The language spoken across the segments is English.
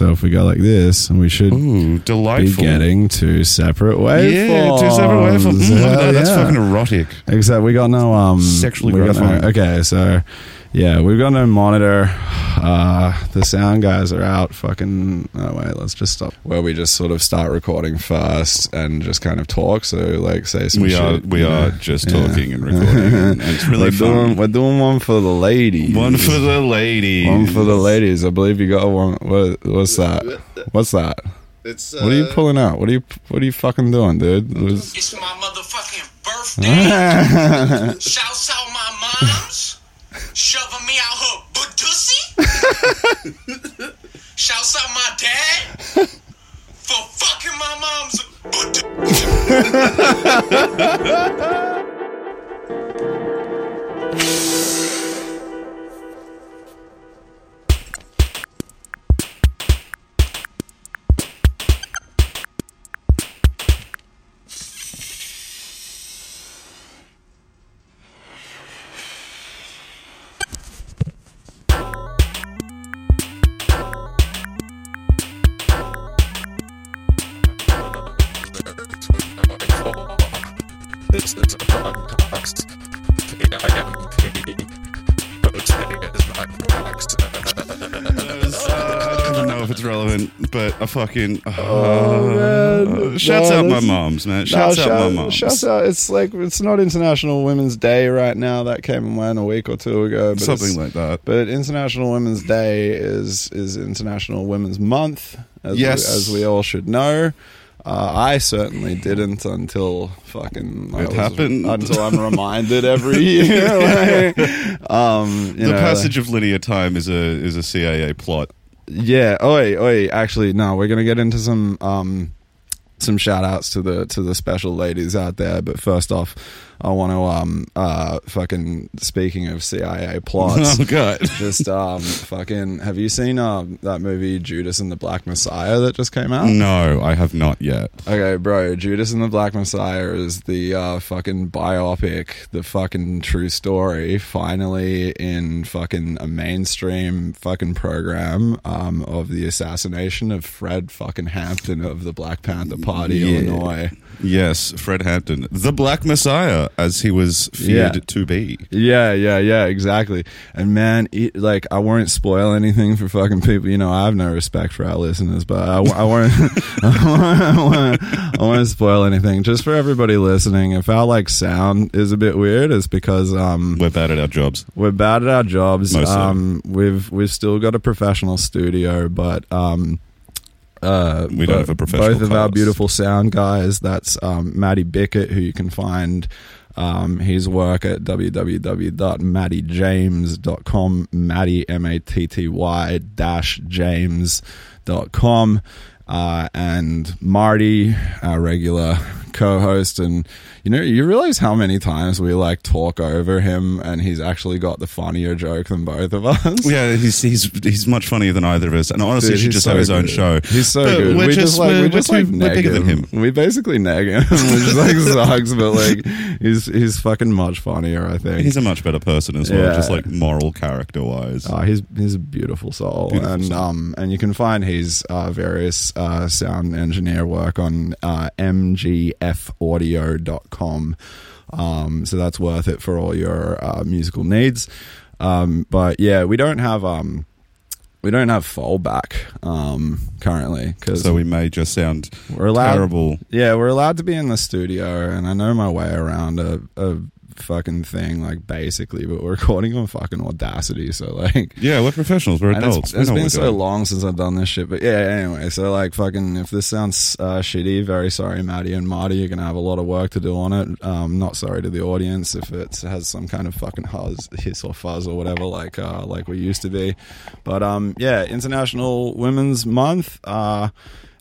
So if we go like this, and we should Ooh, be delightful. getting two separate waveforms. yeah, two separate waveforms. Mm, look at Hell that. That's yeah. fucking erotic. Except we got no um Sexually we got no- gratifying. okay, so yeah, we've got no monitor. Uh, the sound guys are out. Fucking. Oh wait, let's just stop. Where we just sort of start recording first and just kind of talk. So like say some We shit. are we are know? just Yeah. talking and recording, and it's really we're fun. doing we're doing one for the ladies. One for the ladies. One for the ladies. I believe you got one. What, what's that? What's that? It's What are you pulling out? What are you What are you fucking doing, dude? It was- It's my motherfucking birthday. Shouts out my moms. Shoving me out her butt-tussy. Shouts out my dad. For fucking my mom's butt fucking uh, Oh, man. shouts No, out my moms, man. Shouts No, out my shout- moms. Shouts out. It's like it's not International Women's Day right now. That came and went a week or two ago. But Something like that. But International Women's Day is is International Women's Month. As Yes. we, as we all should know. Uh, I certainly didn't until fucking It happened. until I'm reminded every year. Like, um, you The know, passage of linear time is a is a CIA plot. Yeah. Oi, oi. Actually, no. We're gonna get into some um, some shout outs to the to the special ladies out there. But first off, I want to um uh fucking speaking of CIA plots. Oh god. Just um, fucking. Have you seen um that movie Judas and the Black Messiah that just came out? No, I have not yet. Okay, bro. Judas and the Black Messiah is the uh, fucking biopic, the fucking true story. Finally, in fucking a mainstream fucking program um, of the assassination of Fred fucking Hampton of the Black Panther Party, Yeah. Illinois. Yes, Fred Hampton, the Black Messiah, as he was feared Yeah. to be. Yeah, yeah, yeah, exactly. And man, it, like I won't spoil anything for fucking people. You know, I have no respect for our listeners, but I, I won't. I won't, I won't spoil anything. Just for everybody listening, if our like sound is a bit weird, it's because um We're bad at our jobs. we're bad at our jobs. Mostly. Um, we've we've still got a professional studio, but um, uh, We don't have a professional Both of our beautiful sound guys. That's um, Matty Bickett, who you can find um, his work at www.mattyjames.com. Matty M A T T Y dash James dot com. Uh, and Marty, our regular co-host, and you know, you realize how many times we like talk over him, and he's actually got the funnier joke than both of us. Yeah, he's he's he's much funnier than either of us, and honestly, Dude, should just so have his own show. He's so But good. We're we just, just like we're, we we're just like we're than him. We basically neg him, which is like sucks, but like he's he's fucking much funnier. I think He's a much better person as well, Yeah. just like moral character wise. Uh, he's he's a beautiful soul, Beautiful and soul. um and you can find his uh, various uh, sound engineer work on uh, mgfaudio.com. Um, so that's worth it for all your uh, musical needs. Um, but yeah, we don't have um we don't have fallback um currently because so we may just sound we're allowed terrible. yeah, we're allowed to be in the studio, and I know my way around a, a fucking thing, like basically, but we're recording on fucking Audacity, so like. Yeah, we're professionals. We're adults. it's, We it's been so doing. long since I've done this shit, but yeah. Anyway, so like, fucking, if this sounds uh, shitty, very sorry, Matty and Marty. You're gonna have a lot of work to do on it. Um, not sorry to the audience if it has some kind of fucking huzz, hiss or fuzz or whatever, like uh, like we used to be. But um, yeah, International Women's Month. Uh,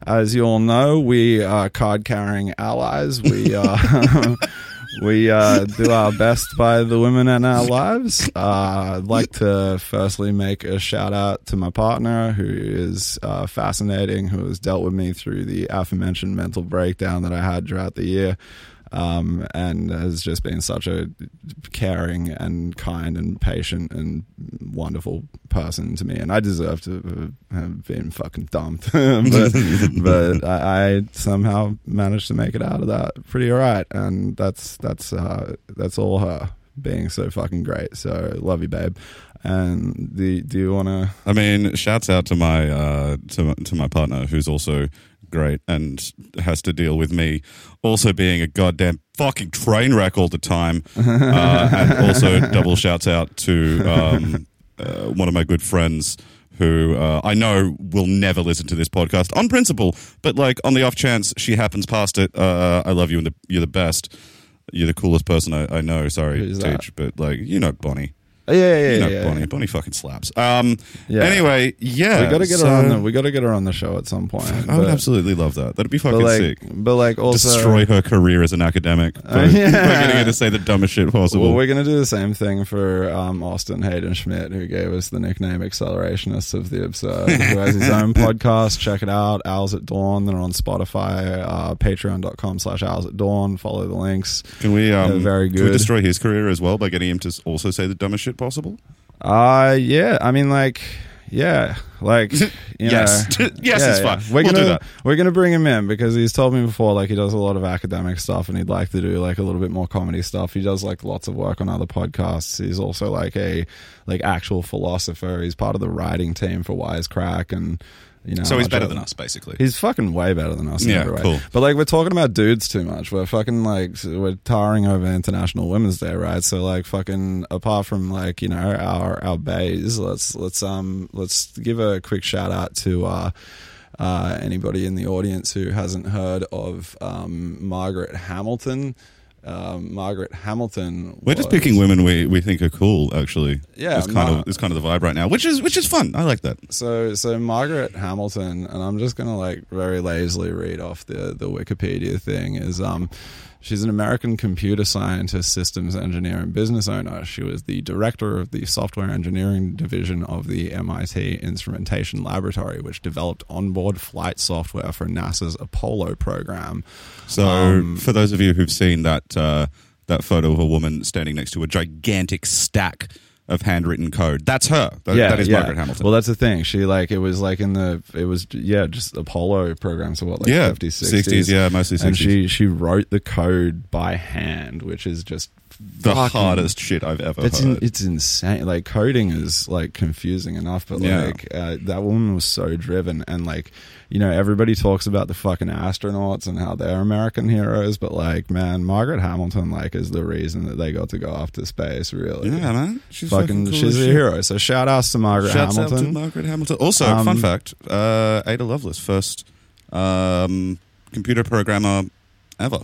as you all know, we are card carrying allies. We uh, we uh, do our best by the women in our lives. Uh, I'd like to firstly make a shout out to my partner, who is uh, fascinating, who has dealt with me through the aforementioned mental breakdown that I had throughout the year. Um, and has just been such a caring and kind and patient and wonderful person to me. And I deserve to have been fucking dumped, but, but I, I somehow managed to make it out of that pretty alright, and that's that's uh, that's all her being so fucking great. So love you, babe. And the, do you want to? I mean, shouts out to my uh, to to my partner who's also great and has to deal with me also being a goddamn fucking train wreck all the time. Uh, and also double shouts out to um, uh, one of my good friends who uh, I know will never listen to this podcast on principle, but like on the off chance she happens past it, uh, I love you and the, you're the best. You're the coolest person I, I know. Sorry? Teach, but like you know Bonnie. Yeah, yeah, You know yeah. Bonnie. yeah. Bonnie fucking slaps. Um. Yeah. Anyway, yeah, we gotta get so- her on. The, we gotta get her on the show at some point. I would but- absolutely love that. That'd be fucking But like, sick. but like, also Destroy her career as an academic by, Uh, yeah. by getting her to say the dumbest shit possible. Well, we're going to do the same thing for um, Austin Hayden Schmidt, who gave us the nickname Accelerationists of the Absurd, who has his own podcast. Check it out, Owls at Dawn. They're on Spotify, uh, patreon.com slash Owls at Dawn. Follow the links. can we? Um, very Can we good. destroy his career as well by getting him to also say the dumbest shit possible? Uh, yeah, I mean, like, yeah, like, you Yes. know, Yes, yeah, it's yeah. fine. We're We'll gonna do that. we're gonna bring him in because he's told me before, like, he does a lot of academic stuff and he'd like to do like a little bit more comedy stuff. He does like lots of work on other podcasts. He's also like a like actual philosopher. He's part of the writing team for Wisecrack and. You know, So he's better than us, basically. He's fucking way better than us. Yeah, cool. But like, we're talking about dudes too much. We're fucking like, we're towering over International Women's Day, right? So like, fucking apart from like, you know, our our bays, let's let's um let's give a quick shout out to uh. Uh, anybody in the audience who hasn't heard of um, Margaret Hamilton? Um, Margaret Hamilton. We're just picking women we, we think are cool. Actually, Yeah, it's kind of it's kind of the vibe right now, which is which is fun. I like that. So, so Margaret Hamilton, and I'm just gonna like very lazily read off the the Wikipedia thing. Is um, she's an American computer scientist, systems engineer, and business owner. She was the director of the software engineering division of the MIT Instrumentation Laboratory, which developed onboard flight software for NASA's Apollo program. So, Um, for those of you who've seen that uh, that photo of a woman standing next to a gigantic stack of handwritten code, that's her. That, that is Margaret Hamilton. Well, that's the thing. She like it was like in the it was yeah just Apollo program. So what like yeah, 50s, 60s, yeah, mostly 60s. and she she wrote the code by hand, which is just the fucking- hardest shit I've ever It's in, heard. it's insane. Like coding is like confusing enough, but Yeah. like uh, that woman was so driven, and like you know everybody talks about the fucking astronauts and how they're American heroes, but like man, Margaret Hamilton like is the reason that they got to go off to space. Really, yeah, man. She's fucking, cool she's as a shit. hero. So shout outs to Margaret Shouts out Hamilton. to Margaret Hamilton. Also, Um, fun fact: uh, Ada Lovelace, first um, computer programmer ever.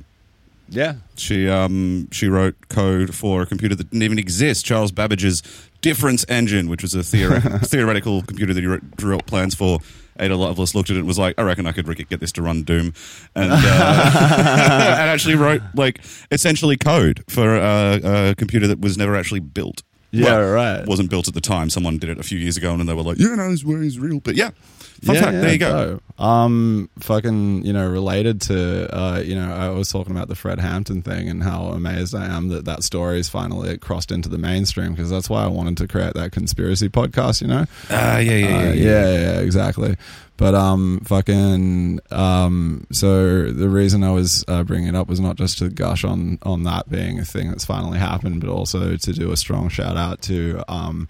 Yeah, She um, she wrote code for a computer that didn't even exist. Charles Babbage's difference engine, which was a theore- theoretical computer that he wrote, drew up plans for. Ada Lovelace looked at it and was like, "I reckon I could get this to run Doom," and, uh, and actually wrote like essentially code for a, a computer that was never actually built. Yeah, right. Wasn't built at the time. Someone did it a few years ago, and then they were like, "Yeah, no, it's, it's real." But yeah, fun Yeah, fact. yeah, there you go. dope. Um, fucking, you know, related to, uh, you know, I was talking about the Fred Hampton thing and how amazed I am that that story is finally crossed into the mainstream because that's why I wanted to create that conspiracy podcast. You know, Ah, yeah, yeah, Uh, yeah, yeah, yeah, exactly. But um, fucking um, so the reason I was uh, bringing it up was not just to gush on on that being a thing that's finally happened, but also to do a strong shout out to um,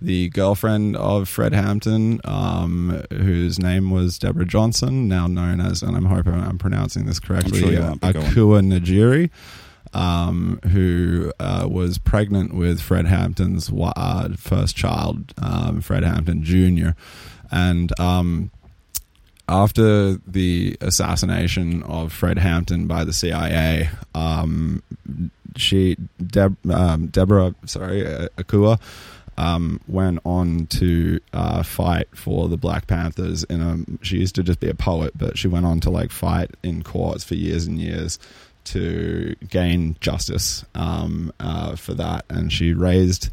the girlfriend of Fred Hampton, um, whose name was Deborah Johnson, now known as, and I'm hoping I'm pronouncing this correctly, sure uh, aren't, but go on. Akua Njeri um, who uh, was pregnant with Fred Hampton's uh, first child, um, Fred Hampton Jr. And um, after the assassination of Fred Hampton by the CIA, um, she Deb, um, Deborah, sorry, uh, Akua. Um, went on to uh, fight for the Black Panthers. In a, she used to just be a poet, but she went on to like fight in courts for years and years to gain justice um, uh, for that. And she raised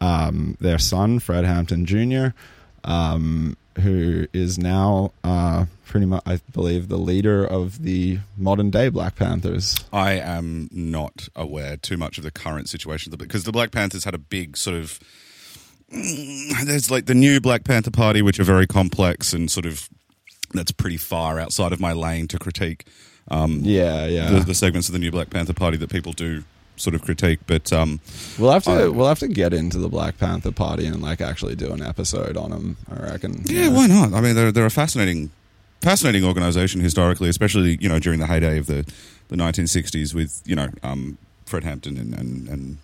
um, their son, Fred Hampton Jr., um, who is now uh, pretty much, I believe, the leader of the modern day Black Panthers. I am not aware too much of the current situation because the Black Panthers had a big sort of. Mm, There's like the new Black Panther Party, which are very complex and sort of that's pretty far outside of my lane to critique. Um, Yeah, yeah. the, the segments of the new Black Panther Party that people do sort of critique, but um, We'll have to Uh, we'll have to get into the Black Panther Party and like actually do an episode on them. I reckon. Yeah, why not? I mean, they're they're a fascinating, fascinating organization historically, especially you know during the heyday of the the 1960s with you know um, Fred Hampton and and, and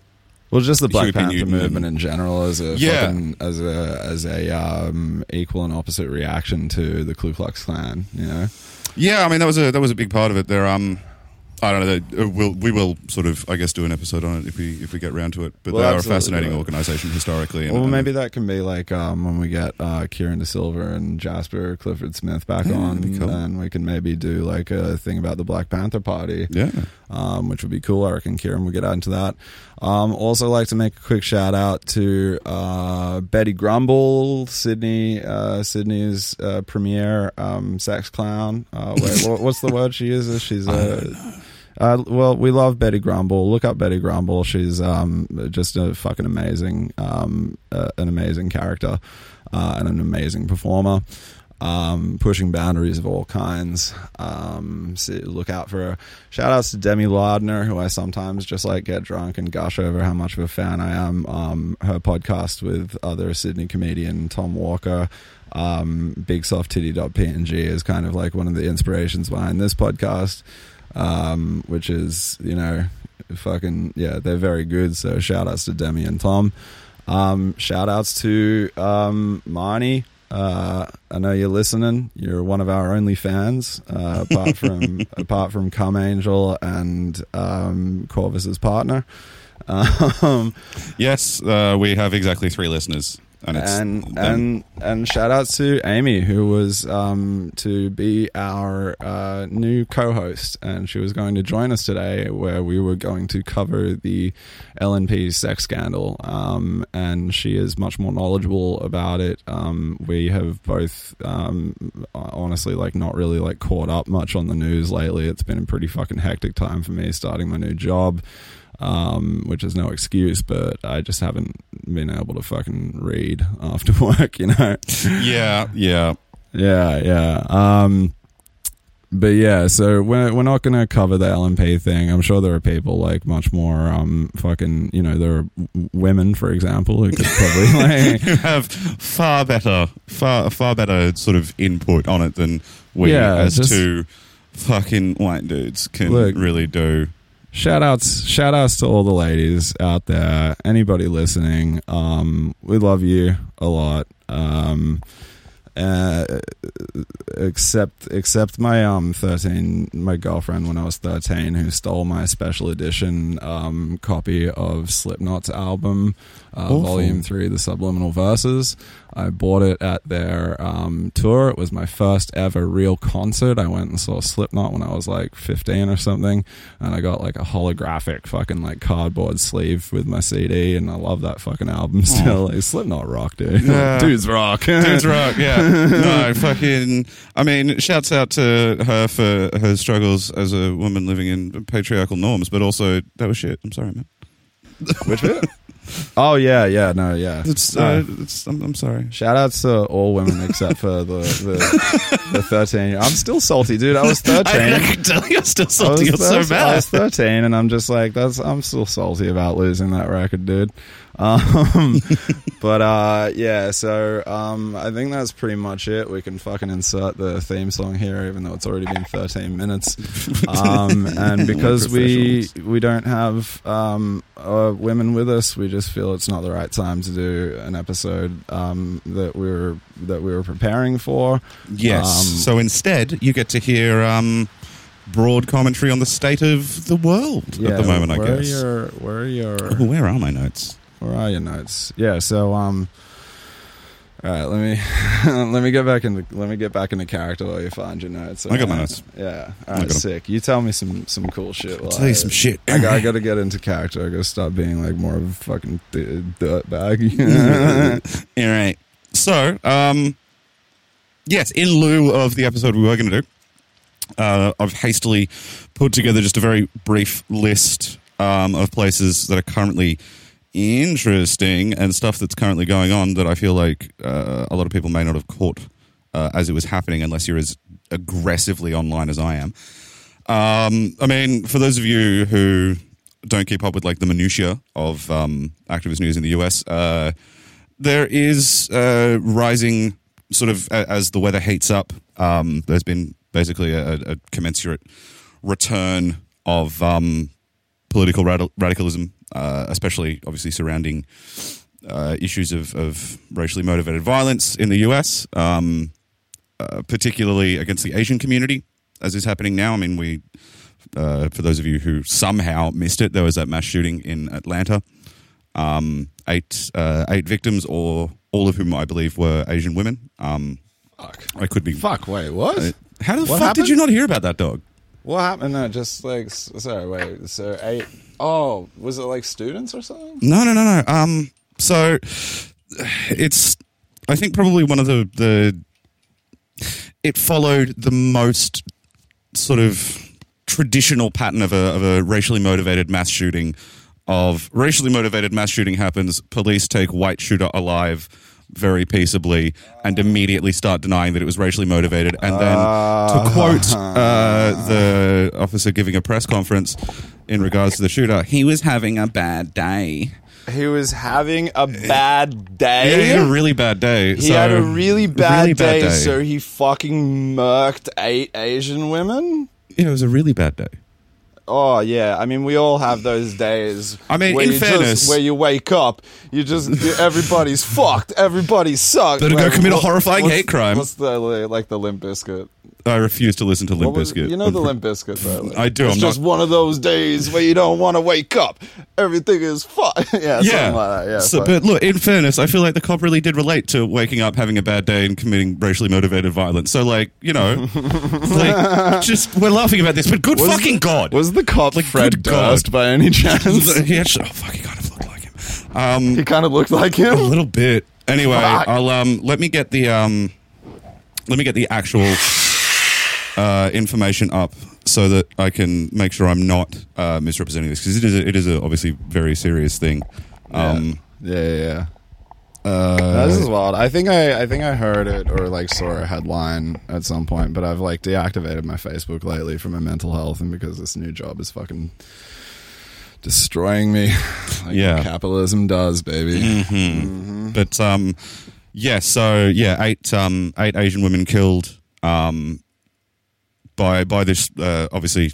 Well, just the Black Panther Newton movement in general as a Yeah. fucking, as a as a um, equal and opposite reaction to the Ku Klux Klan. You know. yeah, I mean that was a that was a big part of it. There, um, I don't know. uh, We'll we will sort of I guess do an episode on it if we if we get round to it. But Well, they are a fascinating do it. organization historically. And, Well, and- maybe that can be like um, when we get uh, Kieran De Silva and Jasper Clifford Smith back Yeah, on, cool. and we can maybe do like a thing about the Black Panther Party. yeah. um, which would be cool. I reckon Kieran would get out into that. Um, also, like to make a quick shout out to uh, Betty Grumble, Sydney, uh, Sydney's uh, premier um, sex clown. Uh, wait, what, what's the word she uses? She's a. Uh, well, we love Betty Grumble. Look up Betty Grumble. She's um, just a fucking amazing, um, uh, an amazing character, uh, and an amazing performer um, pushing boundaries of all kinds. Um, so look out for her. Shout outs to Demi Lardner, who I sometimes just like get drunk and gush over how much of a fan I am. Um, her podcast with other Sydney comedian Tom Walker. Um, BigSoftTitty.png is kind of like one of the inspirations behind this podcast, um, which is, you know, fucking, yeah, they're very good. So shout outs to Demi and Tom. Um, shout outs to um, Marnie. Uh, I know you're listening. You're one of our only fans, uh, apart from apart from Come Angel and um, Corvus's partner. Um, Yes, uh, we have exactly three listeners, and it's and and and shout out to Amy who was um, to be our uh, new co-host, and she was going to join us today, where we were going to cover the LNP sex scandal. Um, and she is much more knowledgeable about it. Um, we have both, um, honestly, like not really like caught up much on the news lately. It's been a pretty fucking hectic time for me starting my new job um, which is no excuse, but I just haven't been able to fucking read after work, you know? yeah, yeah. yeah, yeah. Um, but yeah, so we're, we're not going to cover the LNP thing. I'm sure there are people like much more, um, fucking, you know, there are w- women, for example, who could probably like, who have far better, far far better sort of input on it than we Yeah, as just- two fucking white dudes can Look. really do. Shout outs shout outs to all the ladies out there. Anybody listening um we love you a lot. Um uh, except except my um 13 my girlfriend when I was 13 who stole my special edition um copy of Slipknot's album uh, volume 3 the subliminal verses. I bought it at their um tour. It was my first ever real concert. I went and saw Slipknot when I was like 15 or something and I got like a holographic fucking like cardboard sleeve with my CD and I love that fucking album still. Like, Slipknot rock dude. Yeah. dudes rock. Dude's rock, yeah. No, fucking. I mean, shouts out to her for her struggles as a woman living in patriarchal norms, but also that was shit. I'm sorry, man. Which bit? oh yeah, yeah, no, yeah. It's, No. uh, it's I'm, I'm sorry. Shout outs to all women except for the the, the thirteen. I'm still salty, dude. I was thirteen. I, can tell you're still salty. I was, 13, I was 13 and I'm just like that's I'm still salty about losing that record, dude. Um, but uh, yeah, so um, I think that's pretty much it. We can fucking insert the theme song here, even though it's already been 13 minutes. Um, and because we we don't have um, uh, women with us, we just feel it's not the right time to do an episode um, that we were that we were preparing for. Yes. Um, so instead, you get to hear um, broad commentary on the state of the world at the moment. I guess. Are your, where are your Oh, where are my notes? Where are your notes? Yeah, so um all right, let me let me get back into let me get back into character while you find your notes. I got my notes. Yeah, all right, sick. You tell me some some cool shit. while tell you some shit. I, got- I got to get into character. I got to stop being like more of a fucking d- dirt bag. All right. So, um, yes, in lieu of the episode we were going to do, uh, I've hastily put together just a very brief list um, of places that are currently interesting and stuff that's currently going on that I feel like uh, a lot of people may not have caught uh, as it was happening unless you're as aggressively online as I am. Um, I mean, for those of you who don't keep up with like the minutia of um, activist news in the US, uh, there is uh, rising sort of as the weather heats up. Um, there's been basically a, a commensurate return of um, political rad- radicalism, uh, especially obviously surrounding uh, issues of, of racially motivated violence in the US, um, uh, particularly against the Asian community, as is happening now. I mean, we, uh, for those of you who somehow missed it, there was that mass shooting in Atlanta. Um, eight uh, eight victims, or all of whom I believe were Asian women. Um, Fuck. I could be. Fuck. Wait. What? How the What fuck happened? did you not hear about that dog? What happened? No, just like sorry. Wait. So eight oh was it like students or something? No, no, no, no. Um, so it's, I think probably one of the the. It followed the most sort of traditional pattern of a of a racially motivated mass shooting. Of racially motivated mass shooting happens, police take white shooter alive very peaceably and immediately start denying that it was racially motivated. And then, to quote uh, the officer giving a press conference in regards to the shooter, he was having a bad day. He was having a bad Yeah, day. he had a really bad day. He so- had a really bad, really bad day, day. so he fucking murked eight Asian women. yeah, it was a really bad day. Oh yeah, I mean we all have those days. I mean, where in you fairness- just, where you wake up, you just you- everybody's fucked, everybody sucks. Better go commit a horrifying hate crime. What's the like the Limp Bizkit? I refuse to listen to Limp was- Bizkit. You know the Limp Bizkit, though. I do, It's I'm just not- one of those days where you don't want to wake up. Everything is fun. yeah, Yeah, something like that. Yeah, So, but look, in fairness, I feel like the cop really did relate to waking up, having a bad day, and committing racially motivated violence. So, like, you know, like, just we're laughing about this, but good Was fucking the- god, was the cop Like, Fred Durst by any chance? he actually, oh fuck, he kind of looked like him. Um, he kind of looked like him a little bit. Anyway, Fuck. I'll um let me get the um let me get the actual uh, information up so that I can make sure I'm not uh, misrepresenting this because it is a, it is a obviously very serious thing. Um, yeah, yeah, yeah. uh, this is wild. I think I, I think I heard it or like saw a headline at some point, but I've like deactivated my Facebook lately for my mental health and because this new job is fucking destroying me. Like Yeah. capitalism does, baby. mhm. But um, yeah, so yeah, eight um, eight Asian women killed um, by by this uh, obviously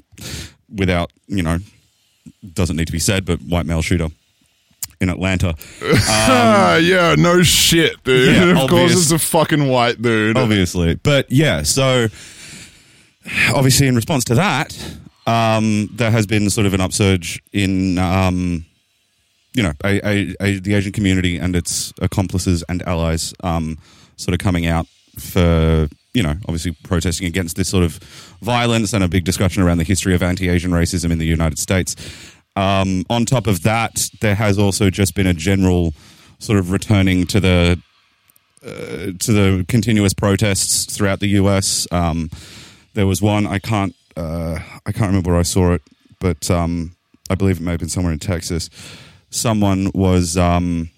without you know doesn't need to be said, but white male shooter in Atlanta. Ah, yeah, no shit, dude. Yeah, of course, it's a fucking white dude. obviously. But yeah, so obviously in response to that, um, there has been sort of an upsurge in, um, you know, a, a, a, the Asian community and its accomplices and allies um, sort of coming out for, you know, obviously protesting against this sort of violence and a big discussion around the history of anti-Asian racism in the United States. Um, on top of that, there has also just been a general sort of returning to the to the continuous protests throughout the U.S. Um, there was one I can't uh, I can't remember where I saw it, but um, I believe it may have been somewhere in Texas. Someone was um,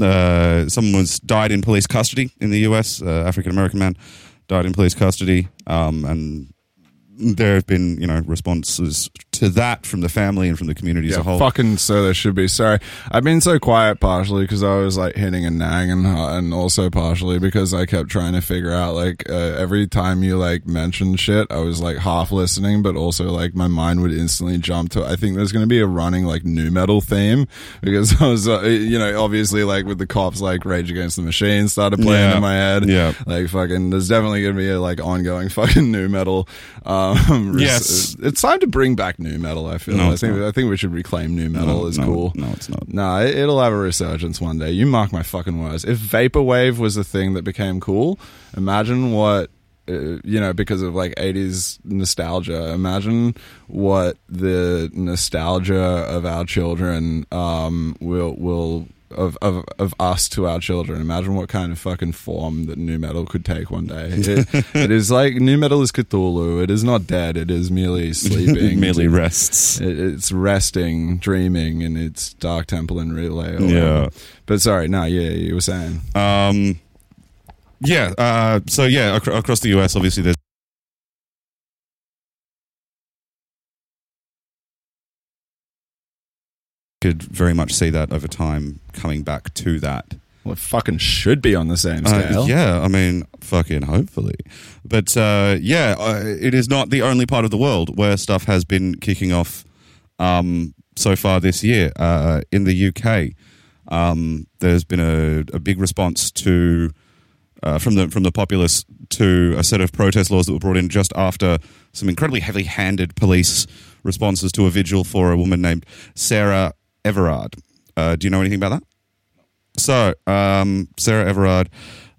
uh, someone was died in police custody in the U.S. Uh, African American man died in police custody, um, and there have been you know responses to that from the family and from the community as Yeah, a whole. fucking so there should be. Sorry, I've been so quiet partially because I was like hitting a nag and and also partially because I kept trying to figure out like uh, every time you like mentioned shit, I was like half listening, but also like my mind would instantly jump to. I think there's going to be a running like nu metal theme because I was uh, you know obviously like with the cops like Rage Against the Machine started playing Yeah. in my head. Yeah. like fucking. There's definitely going to be a like ongoing fucking nu metal. Um, res- Yes. it's time to bring back nu metal. I feel. No, I think. I think we should reclaim nu metal No, as no, cool. No, it's not. Nah, it, it'll have a resurgence one day. You mark my fucking words. If vaporwave was a thing that became cool, imagine what uh, you know because of like 80s nostalgia. Imagine what the nostalgia of our children um, will will of, of of us to our children. Imagine what kind of fucking form that nu metal could take one day. It, it is like nu metal is Cthulhu. It is not dead. It is merely sleeping. merely rests. It, it's resting, dreaming in its dark temple in R'lyeh. Yeah. But sorry, no, yeah, you were saying. Um, yeah. Uh, so yeah, ac- across the US, obviously there's could very much see that over time coming back to that. Well, it fucking should be on the same Uh, scale. yeah, I mean, fucking hopefully. But uh, yeah, uh, it is not the only part of the world where stuff has been kicking off um, so far this year. Uh, in the UK, um, there's been a, a big response to uh, from the from the populace to a set of protest laws that were brought in just after some incredibly heavy-handed police responses to a vigil for a woman named Sarah Everard. Uh, do you know anything about that? So, um, Sarah Everard.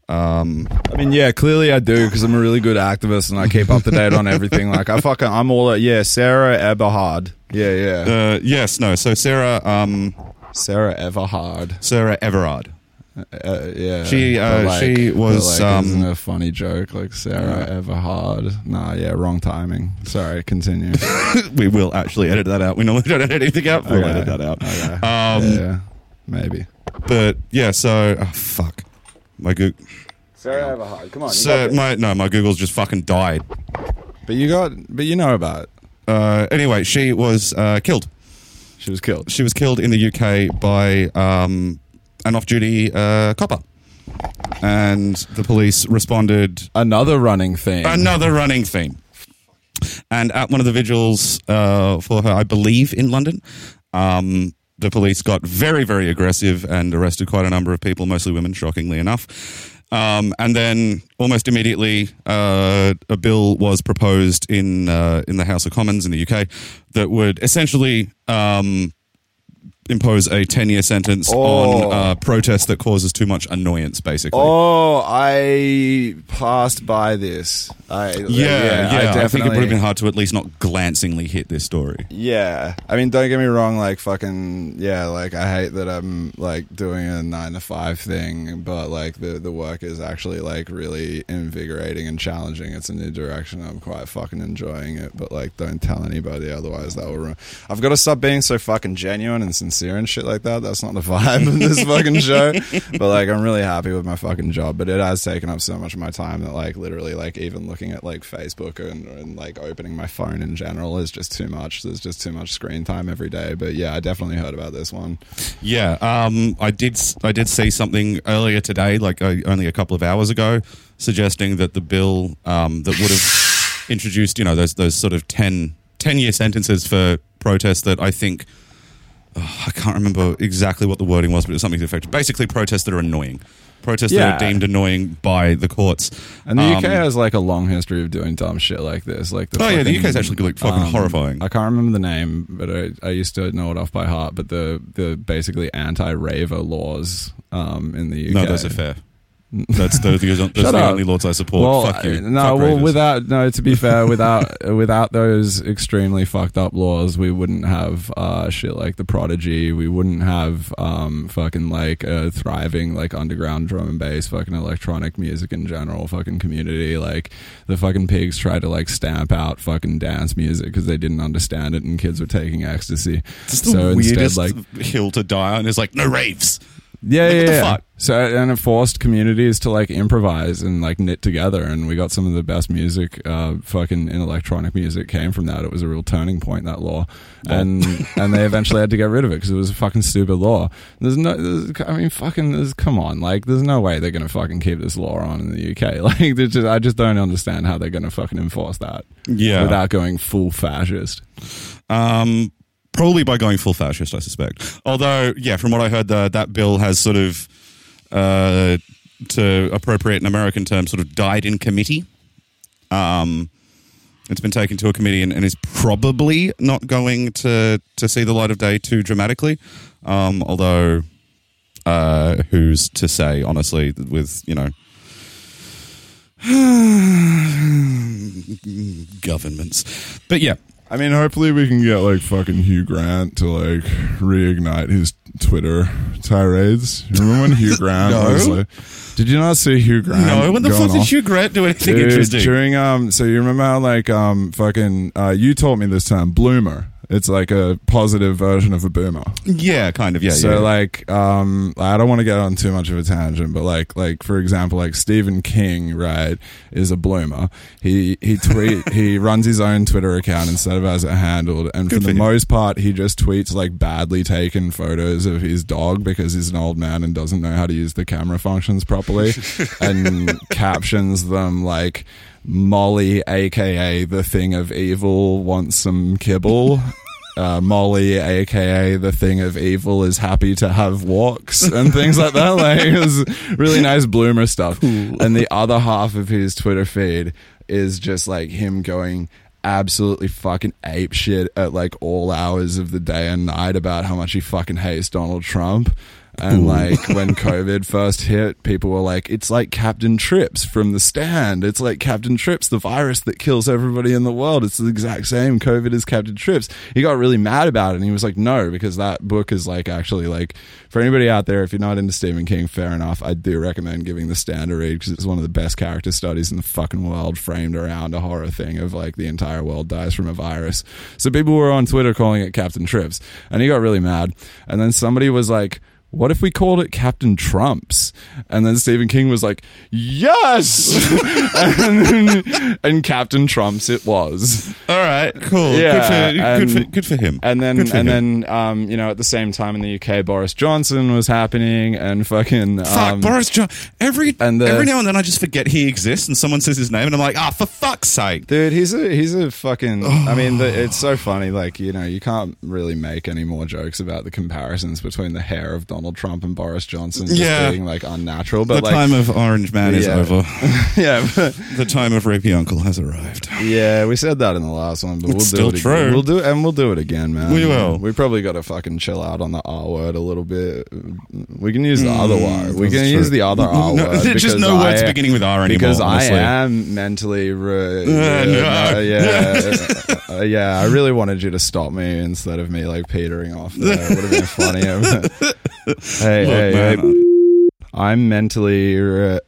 Um, I mean, yeah, clearly I do because I'm a really good activist and I keep up to date on everything. Like, I fucking, I'm all, yeah, Sarah Eberhard. Yeah, yeah. uh, yes, no. So Sarah, um, Sarah Everhard. Sarah Everard. Uh, yeah. She, uh, But, she but, was, like, um, isn't a funny joke like Sarah Everhard. Nah, yeah, wrong timing. Sorry, continue. we will actually edit that out. We normally don't edit anything out. We'll Okay. edit that out. Okay. Um, yeah, maybe. But yeah, so oh, fuck. My Google. Sarah Everhard. Come on. So my no, my Google's just fucking died. but you got, but you know about it. Uh, anyway, she was uh, killed. She was killed. She was killed in the UK by um, an off-duty uh, copper, and the police responded Another running thing. another running theme. And at one of the vigils uh, for her, I believe in London, um, the police got very, very aggressive and arrested quite a number of people, mostly women, shockingly enough. Um, and then almost immediately, uh, a bill was proposed in uh, in the House of Commons in the UK that would essentially um, impose a ten year sentence Oh. on uh, protest that causes too much annoyance, basically. Oh, I passed by this. I Yeah, yeah. I, think it would have been hard to at least not glancingly hit this story. Yeah, I mean, don't get me wrong. Like, fucking, yeah. Like, I hate that I'm like doing a nine to five thing, but like the the work is actually like really invigorating and challenging. It's a new direction. I'm quite fucking enjoying it. But like, don't tell anybody, otherwise that will. Ruin. I've got to stop being so fucking genuine and sincere and shit like that. That's not the vibe of this fucking show. But like, I'm really happy with my fucking job. But it has taken up so much of my time that like literally like even looking at like Facebook and, and like opening my phone in general is just too much. There's just too much screen time every day. But yeah, I definitely heard about this one. Yeah, um, I did. I did see something earlier today, like uh, only a couple of hours ago, suggesting that the bill um, that would have introduced, you know, those those sort of 10, 10 year sentences for protests that I think. Oh, I can't remember exactly what the wording was, but it was something to the effect. Basically, protests that are annoying, protests that Yeah. are deemed annoying by the courts. And the Um, UK has like a long history of doing dumb shit like this. Like the Oh, yeah, the fucking, um, UK is actually, like, fucking horrifying. I can't remember the name, but I, I used to know it off by heart. But the the basically anti raver laws um, in the UK. No, those are fair. That's the, those are the up. only laws I support. Well, Fuck you. no, Fuck well, without no. To be fair, without without those extremely fucked up laws, we wouldn't have uh, shit like the Prodigy. We wouldn't have um, fucking like a thriving like underground drum and bass, fucking electronic music in general, fucking community. Like the fucking pigs tried to like stamp out fucking dance music because they didn't understand it, and kids were taking ecstasy. It's the so instead, weirdest like hill to die on. Is like no raves. Yeah, Like, yeah, yeah. fuck? So and it forced communities to like improvise and like knit together, and we got some of the best music, uh, fucking in electronic music came from that. It was a real turning point that law, and and they eventually had to get rid of it because it was a fucking stupid law. There's no, there's, I mean, fucking, there's, come on, like, there's no way they're gonna fucking keep this law on in the UK. Like, just, I just don't understand how they're gonna fucking enforce that Yeah. without going full fascist. Um, probably by going full fascist, I suspect. Although, yeah, from what I heard, the, that bill has sort of, uh, to appropriate an American term, sort of died in committee. Um, it's been taken to a committee and, and is probably not going to to see the light of day too dramatically. Um, although, uh, who's to say? Honestly, with you know. governments but yeah I mean, hopefully we can get like fucking Hugh Grant to like reignite his Twitter tirades. Remember when Hugh Grant No. was like, Did you not see Hugh Grant? no, when the fuck did? Hugh Grant do anything Dude, interesting? During um, so you remember how like um, fucking uh, you taught me this term, bloomer. It's like a positive version of a boomer. yeah, kind of. Yeah. so yeah. like um I don't want to get on too much of a tangent, but like like for example, like Stephen King, right, is a bloomer. He he tweet he runs his own Twitter account instead of as it handled, and Good for for the him. most part, he just tweets like badly taken photos of his dog because he's an old man and doesn't know how to use the camera functions properly, and captions them like. Molly, aka the thing of evil, wants some kibble uh, Molly, aka the thing of evil, is happy to have walks and things like that. Like it was really nice bloomer stuff. And the other half of his Twitter feed is just like him going absolutely fucking ape shit at like all hours of the day and night about how much he fucking hates Donald Trump. And like when COVID first hit, people were like, it's like Captain Trips from the stand. It's like Captain Trips, the virus that kills everybody in the world. It's the exact same. COVID is Captain Trips. He got really mad about it and he was like, no, because that book is like actually like, for anybody out there, if you're not into Stephen King, fair enough. I do recommend giving the stand a read because it's one of the best character studies in the fucking world framed around a horror thing of like the entire world dies from a virus. So people were on Twitter calling it Captain Trips and he got really mad. And then somebody was like, what if we called it Captain Trumps? And then Stephen King was like, yes! and, and Captain Trumps it was. All right, cool. Yeah, good, for, and- good, for, good for him. And then, and him. then, um, you know, at the same time in the UK, Boris Johnson was happening and fucking, Fuck um, Boris Johnson. Every and the- every now and then I just forget he exists, and someone says his name, and I'm like, ah, for fuck's sake. Dude, he's a he's a fucking. I mean, the, it's so funny. Like you know, you can't really make any more jokes about the comparisons between the hair of Donald Trump and Boris Johnson just Yeah. being like unnatural. But the like, time of Orange Man is over. yeah, but, The time of Rapey Uncle has arrived. yeah, we said that in the last one, but It's we'll still do it. true. Again. We'll do and we'll do it again, man. We will. We probably got to fucking chill out on the R word a little bit. We can use the other word. We Mm, can true. use the other R No, word. there's just no words I- beginning with R anymore. because honestly. I am mentally, re- no. yeah, yeah, uh, yeah. I really wanted you to stop me instead of me like petering off. There. It would have been funnier. Hey, hey, man, hey, I'm mentally. Re-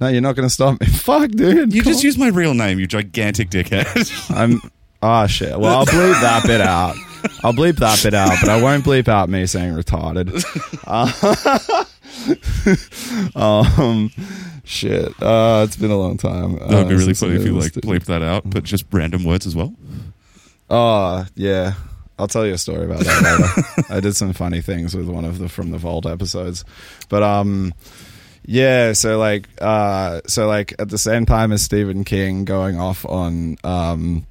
no, you're not going to stop me. Fuck, dude. you just on. used my real name, you gigantic dickhead. I'm. Ah, shit. Well, I'll bleep that bit out. I'll bleep that bit out, but I won't bleep out me saying retarded. Uh, um, shit. Uh, it's been a long time. that would be Uh, really funny if you like bleep that out, but just random words as well. Oh, yeah. I'll tell you a story about that later. I did some funny things with one of the from the vault episodes. But um yeah, so like uh so like at the same time as Stephen King going off on um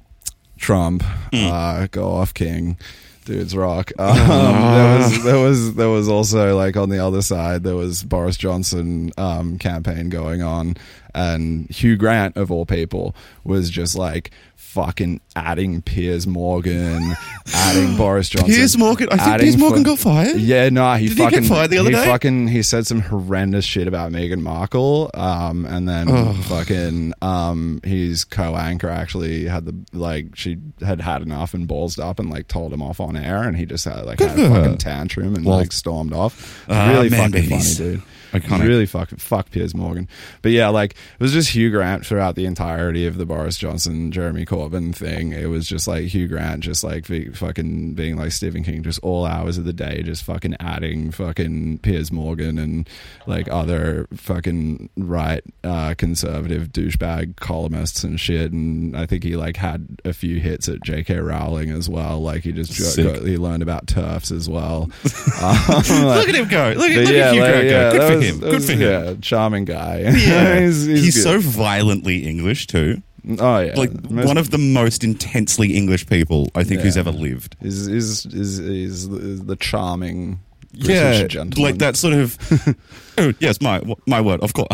Trump, uh go off King. Dudes rock. Um, there was there was there was also like on the other side there was Boris Johnson um, campaign going on, and Hugh Grant of all people was just like fucking adding Piers Morgan, adding Boris Johnson. Piers Morgan, I think Piers Morgan got fired. Yeah, no, he Did he get fucking fired the other he day? fucking he said some horrendous shit about Meghan Markle, um, and then fucking um, his co-anchor actually had the like she had had enough and ballsed up and like told him off on air, and he just had like had a her. fucking tantrum and Well- like stormed off. Ah, really man fucking babies. funny, dude. Iconic. Really fuck fuck Piers Morgan. But yeah, like it was just Hugh Grant throughout the entirety of the Boris Johnson Jeremy Corbyn thing. It was just like Hugh Grant just like be, fucking being like Stephen King just all hours of the day just fucking adding fucking Piers Morgan and like other fucking right uh conservative douchebag columnists and shit and I think he like had a few hits at JK Rowling as well. Like he just he learned about TERFs as well. Um, Look at him go. Look, look yeah, at Hugh like, Grant yeah, go. Good him. Good for him. Yeah, charming guy. Yeah. he's, he's, He's so violently English too. Mm, oh yeah, Like Most- one of the most intensely English people I think who's ever lived. is is is is the, is the charming British yeah, gentleman. like that sort of. oh yes, my my word, of course.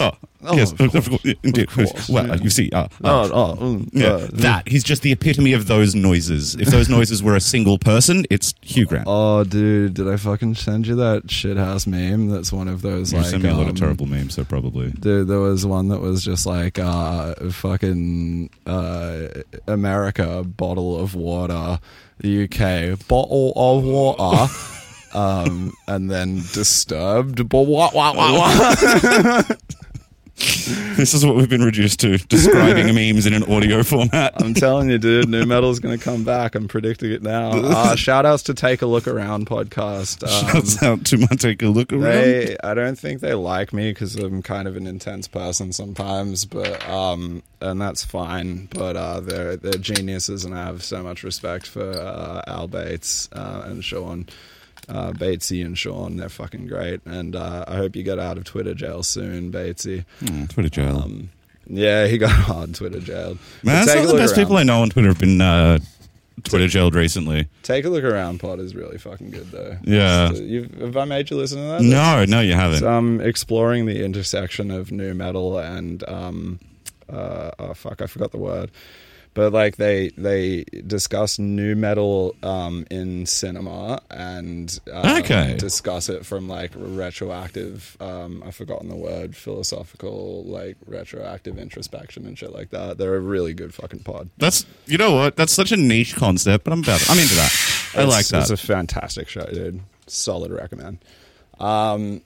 oh, Oh, yes, of of course, course, indeed. of course, well, yeah. you see, uh, Oh, oh, mm, yeah, uh, that he's just the epitome of those noises. If those noises were a single person, it's Hugh Grant. Oh, dude, did I fucking send you that shithouse meme? That's one of those you like. sent me a lot of um, terrible memes, so probably. Dude, there was one that was just like uh, fucking uh, America bottle of water, the UK bottle of water, um, and then Disturbed. But what, what, what, what? This is what we've been reduced to: describing memes in an audio format. I'm telling you, dude, nu metal's going to come back. I'm predicting it now. Uh, shout outs to Take a Look Around podcast. Um, Shouts out to my take a look around. they, I don't think they like me because I'm kind of an intense person sometimes, but um, and that's fine. But uh, they're they're geniuses, and I have so much respect for uh, Al Bates uh, and Sean. Uh, Batesy and Sean, they're fucking great, and uh, I hope you get out of Twitter jail soon, Batesy. Hmm, Twitter jail. Um, yeah, he got hard Twitter jailed. Man, some of the best around. people I know on Twitter have been uh, Twitter jailed recently. Take a look around. Pod is really fucking good though. Yeah. Just, uh, have I made you listen to that? No, no, you haven't. It's, um, exploring the intersection of nu metal and um, uh, oh fuck, I forgot the word. But like they they discuss nu metal um, in cinema and um, Okay. discuss it from like retroactive. Um, I've forgotten the word philosophical like retroactive introspection and shit like that. They're a really good fucking pod. That's you know what? That's such a niche concept, but I'm about it. I'm into that. I It's- like that. It's a fantastic show, dude. Solid recommend. Um,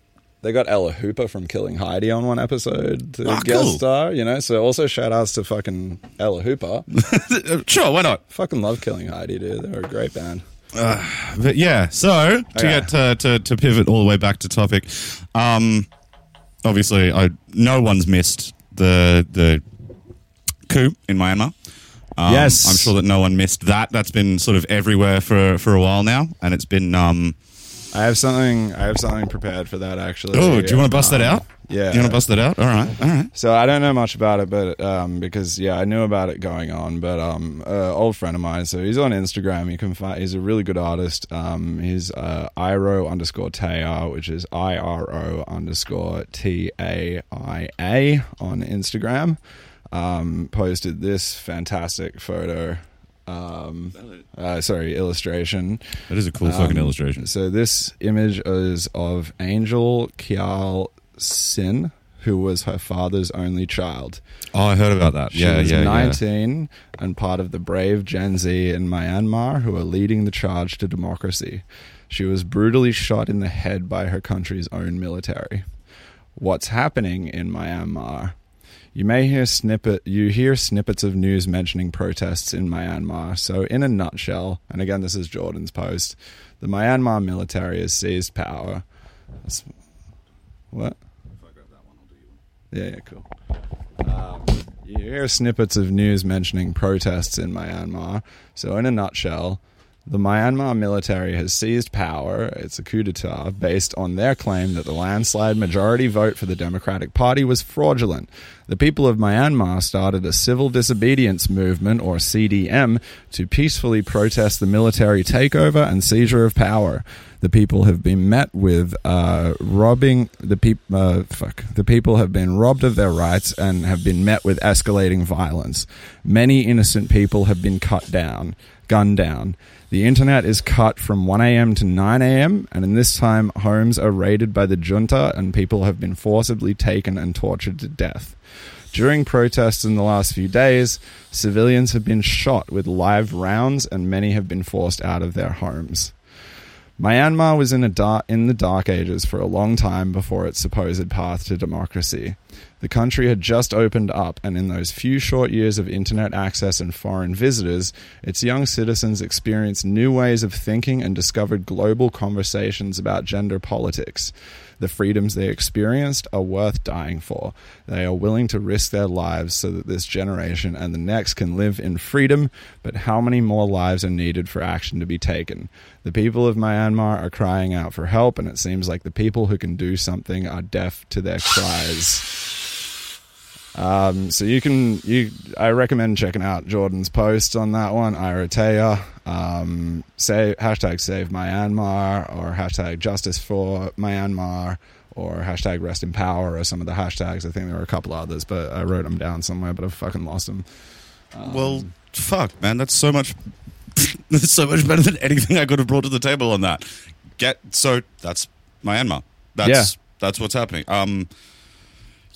they got Ella Hooper from Killing Heidi on one episode to Ah, guest cool. star, you know. So also shout outs to fucking Ella Hooper. sure, why not? fucking love Killing Heidi, dude. They're a great band. But yeah, so to Okay. get uh, to to pivot all the way back to topic, um, obviously, I no one's missed the the coup in Myanmar. Um, Yes. I'm sure that no one missed that. That's been sort of everywhere for for a while now, and it's been. Um, I have something. I have something prepared for that actually. oh, do you want to bust that Um, out? Yeah. you want to bust that out? All right, all right. So I don't know much about it, but um, because yeah, I knew about it going on. But um, uh, old friend of mine, so he's on Instagram. You can find he's a really good artist. Um, he's uh, iro underscore Taia, which is I R O underscore T A I A on Instagram. Um, posted this fantastic photo. Um, uh, sorry, illustration. That is a cool fucking Um, illustration. So this image is of Angel Kyal Sin, who was her father's only child. Oh, I heard about that. She yeah, was yeah, yeah. 19 and part of the brave Gen Z in Myanmar who are leading the charge to democracy. She was brutally shot in the head by her country's own military. What's happening in Myanmar? You may hear snippet you hear snippets of news mentioning protests in Myanmar. So in a nutshell, and again this is Jordan's post, the Myanmar military has seized power. That's- What? Yeah, yeah, cool. Um, you hear snippets of news mentioning protests in Myanmar. So, in a nutshell, the Myanmar military has seized power. It's a coup d'etat based on their claim that the landslide majority vote for the Democratic Party was fraudulent. The people of Myanmar started a civil disobedience movement, or CDM, to peacefully protest the military takeover and seizure of power. The people have been met with uh, robbing the people. Uh, fuck. The people have been robbed of their rights and have been met with escalating violence. Many innocent people have been cut down, gunned down. The internet is cut from 1 a.m. to 9 a.m., and in this time, homes are raided by the junta and people have been forcibly taken and tortured to death. During protests in the last few days, civilians have been shot with live rounds and many have been forced out of their homes. Myanmar was in a in the dark ages for a long time before its supposed path to democracy. The country had just opened up, and in those few short years of internet access and foreign visitors, its young citizens experienced new ways of thinking and discovered global conversations about gender politics. The freedoms they experienced are worth dying for. They are willing to risk their lives so that this generation and the next can live in freedom, but how many more lives are needed for action to be taken? The people of Myanmar are crying out for help, and it seems like the people who can do something are deaf to their cries. Um, so you can you I recommend checking out Jordan's post on that one, Iratea. Um, say hashtag save Myanmar or hashtag justice for Myanmar or hashtag rest in power or some of the hashtags. I think there were a couple others, but I wrote them down somewhere, but I've fucking lost them. well, fuck, man, that's so much. that's so much better than anything I could have brought to the table on that. Get so that's Myanmar. That's Yeah. that's what's happening. Um,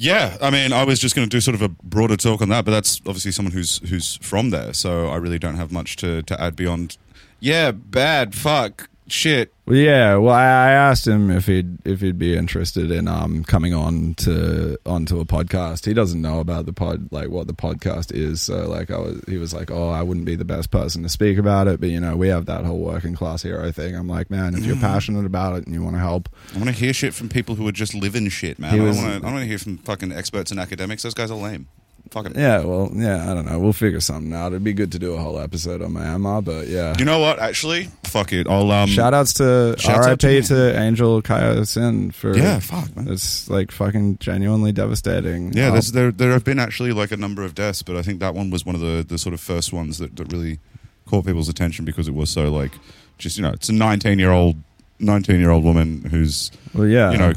yeah, I mean, I was just going to do sort of a broader talk on that, but that's obviously someone who's who's from there, so I really don't have much to to add beyond. Yeah, bad, fuck, shit. Yeah. Well, I, I asked him if he'd if he'd be interested in um coming on to onto a podcast. He doesn't know about the pod, like what the podcast is. So like, I was, he was like, "Oh, I wouldn't be the best person to speak about it, but you know, we have that whole working class hero thing." I'm like, man, if you're Mm. passionate about it and you want to help, I want to hear shit from people who are just living shit, man. He I was- want to. I want to hear from fucking experts and academics. Those guys are lame. Fucking. yeah. Well, yeah. I don't know. We'll figure something out. It'd be good to do a whole episode on Myanmar, but yeah. You know what? Actually, fuck it. I'll um. Shout outs to Shouts out to RIP to, Angel Kaya Sin for Yeah, fuck, man. It's like fucking genuinely devastating. Yeah, Um, there's, there there have been actually like a number of deaths, but I think that one was one of the, the sort of first ones that, that really caught people's attention because it was so like just you know it's a 19 year old 19 year old woman who's well, yeah. you know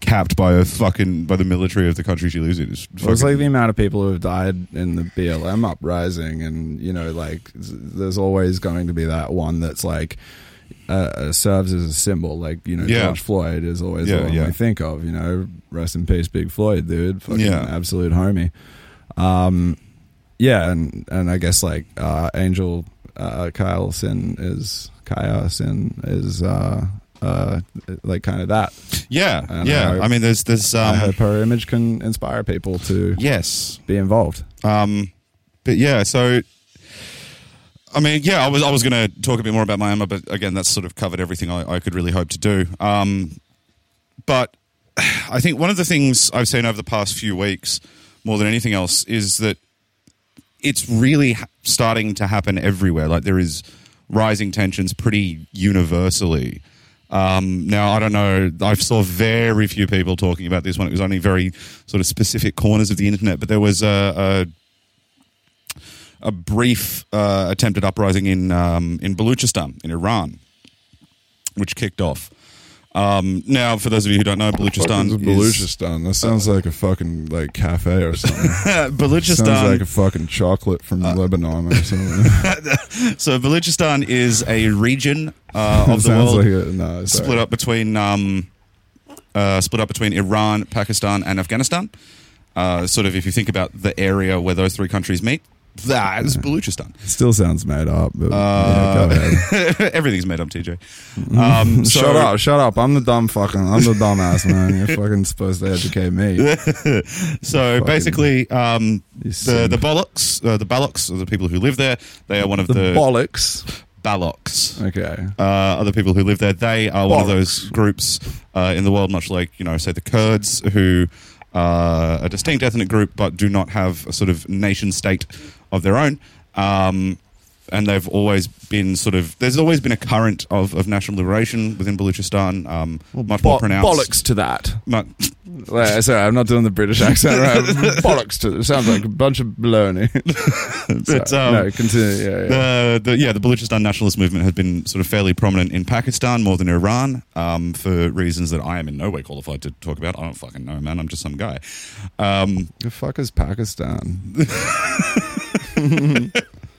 capped by a fucking by the military of the country she lives in. It's, Well, it's like the amount of people who have died in the BLM uprising, and you know, like there's always going to be that one that's like uh, serves as a symbol. Like you know, Yeah. George Floyd is always Yeah, the one yeah. we think of. You know, rest in peace, Big Floyd, dude. Fucking Yeah. absolute homie. Um, yeah, and and I guess like uh, Angel uh, Kyle Sin is Kaya Sin is uh, uh, like kind of that. yeah and yeah. I- I mean, there's there's I um hope her image can inspire people to yes be involved. Um, but yeah, so I mean, yeah, I was I was going to talk a bit more about Myanmar, but again, that's sort of covered everything I, I could really hope to do. Um, but I think one of the things I've seen over the past few weeks, more than anything else, is that it's really ha- starting to happen everywhere. Like there is rising tensions pretty universally. Um, now I don't know. I saw very few people talking about this one. It was only very sort of specific corners of the internet. But there was a, a, a brief uh, attempted uprising in um, in Baluchistan in Iran, which kicked off. Um, now, for those of you who don't know, Baluchistan is Baluchistan. That sounds like a fucking like cafe or something. Baluchistan. sounds like a fucking chocolate from Lebanon or something. so Baluchistan is a region uh, of the sounds world like a no. Split up between um, uh, split up between Iran, Pakistan, and Afghanistan. Uh, sort of, if you think about the area where those three countries meet, that is Baluchistan. Still sounds made up. But yeah, Uh, ahead. Everything's made up, TJ. Um, so, shut up! Shut up! I'm the dumb fucking. I'm the dumbass man. You're fucking supposed to educate me. So Fucking- basically, um, the the Baloks, uh, the Baloks, are the people who live there. They are one of The the, bollocks. Baloks. Okay. uh, other people who live there. They are one of those groups uh, in the world, much like you know, say the Kurds, who are a distinct ethnic group but do not have a sort of nation state of their own. Um, and they've always been sort of. There's always been a current of, of national liberation within Baluchistan, um, much more Bo- pronounced. bollocks to that. Mu- Well, sorry, I'm not doing the British accent. Right? bollocks to it. Sounds like a bunch of baloney. But, um, no, continue. Yeah, yeah. the, the yeah the Baluchistan nationalist movement has been sort of fairly prominent in Pakistan more than Iran um, for reasons that I am in no way qualified to talk about. I don't fucking know, man. I'm just some guy. Um, the fuck is Pakistan?